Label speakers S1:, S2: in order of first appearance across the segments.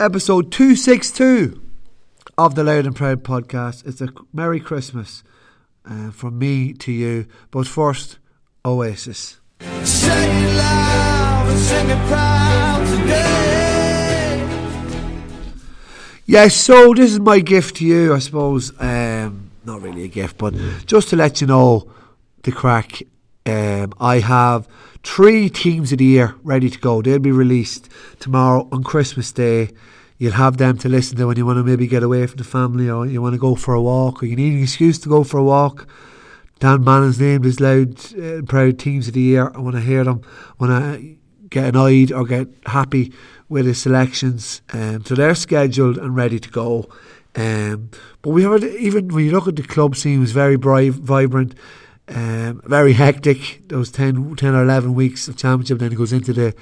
S1: episode 262 of the Louth and Proud podcast. It's a Merry Christmas uh, from me to you. But first, Oasis. Say loud and sing it proud today. Yes, so this is my gift to you, I suppose. Um, not really a gift, but just to let you know the crack. Um, I have three teams of the year ready to go. They'll be released tomorrow on Christmas Day. You'll have them to listen to when you want to maybe get away from the family or you want to go for a walk or you need an excuse to go for a walk. Dan Mannon's named his loud, uh, proud teams of the year. I want to hear them. I want to get annoyed or get happy with his selections. Um, so they're scheduled and ready to go. Um, but we have even when you look at the club scene, was very bright, vibrant. Um, very hectic, those 10, 10, or 11 weeks of championship, then it goes into the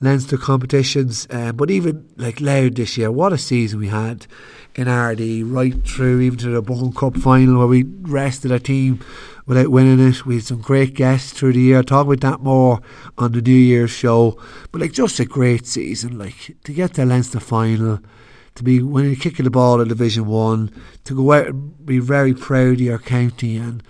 S1: Leinster competitions. Um, but even like Louth this year, what a season we had in RD, right through even to the O'Byrne Cup final where we rested our team without winning it. We had some great guests through the year. Talk about that more on the New Year's show. But like just a great season, like to get to Leinster final to be winning you kick the ball in Division One, to go out and be very proud of your county and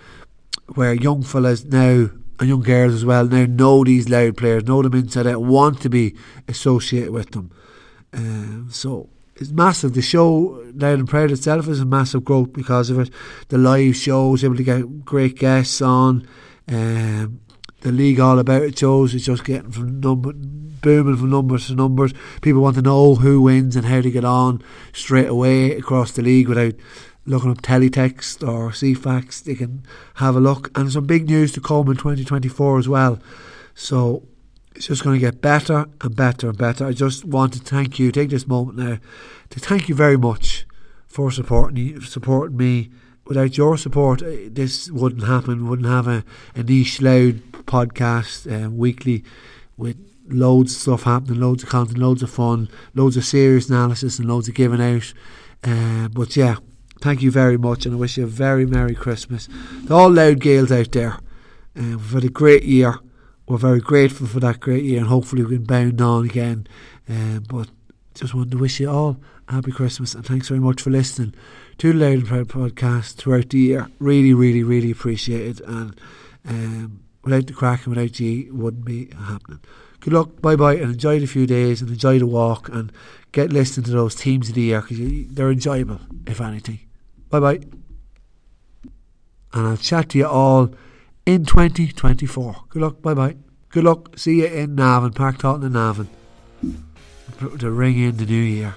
S1: where young fellas now and young girls as well now know these Louth players, know them inside out, want to be associated with them. Um, so it's massive. The show Louth and Proud itself is a massive growth because of it. The live shows, able to get great guests on. Um, the league all about it shows it's just getting from number booming from numbers to numbers. People want to know who wins and how to get on straight away across the league without looking up teletext or Ceefax, they can have a look. And some big news to come in 2024 as well. So it's just going to get better and better and better. I just want to thank you, take this moment now to thank you very much for supporting, supporting me. Without your support, uh, this wouldn't happen. Wouldn't have a, a niche loud podcast uh, weekly with loads of stuff happening, loads of content, loads of fun, loads of serious analysis, and loads of giving out. Uh, but yeah, thank you very much, and I wish you a very Merry Christmas. To all Louth Gaels out there, uh, we've had a great year. We're very grateful for that great year, and hopefully we can bound on again. Uh, but just wanted to wish you all a happy Christmas, and thanks very much for listening to the Louth and Proud podcast throughout the year. Really, really, really appreciate it, and um, without the crack and without you, it wouldn't be happening. Good luck, bye bye, and enjoy the few days, and enjoy the walk, and get listening to those teams of the year because they're enjoyable, if anything. Bye bye. And I'll chat to you all in 2024. Good luck. Bye bye. Good luck. See you in Navan, Páirc Tailteann in Navan. To ring in the new year.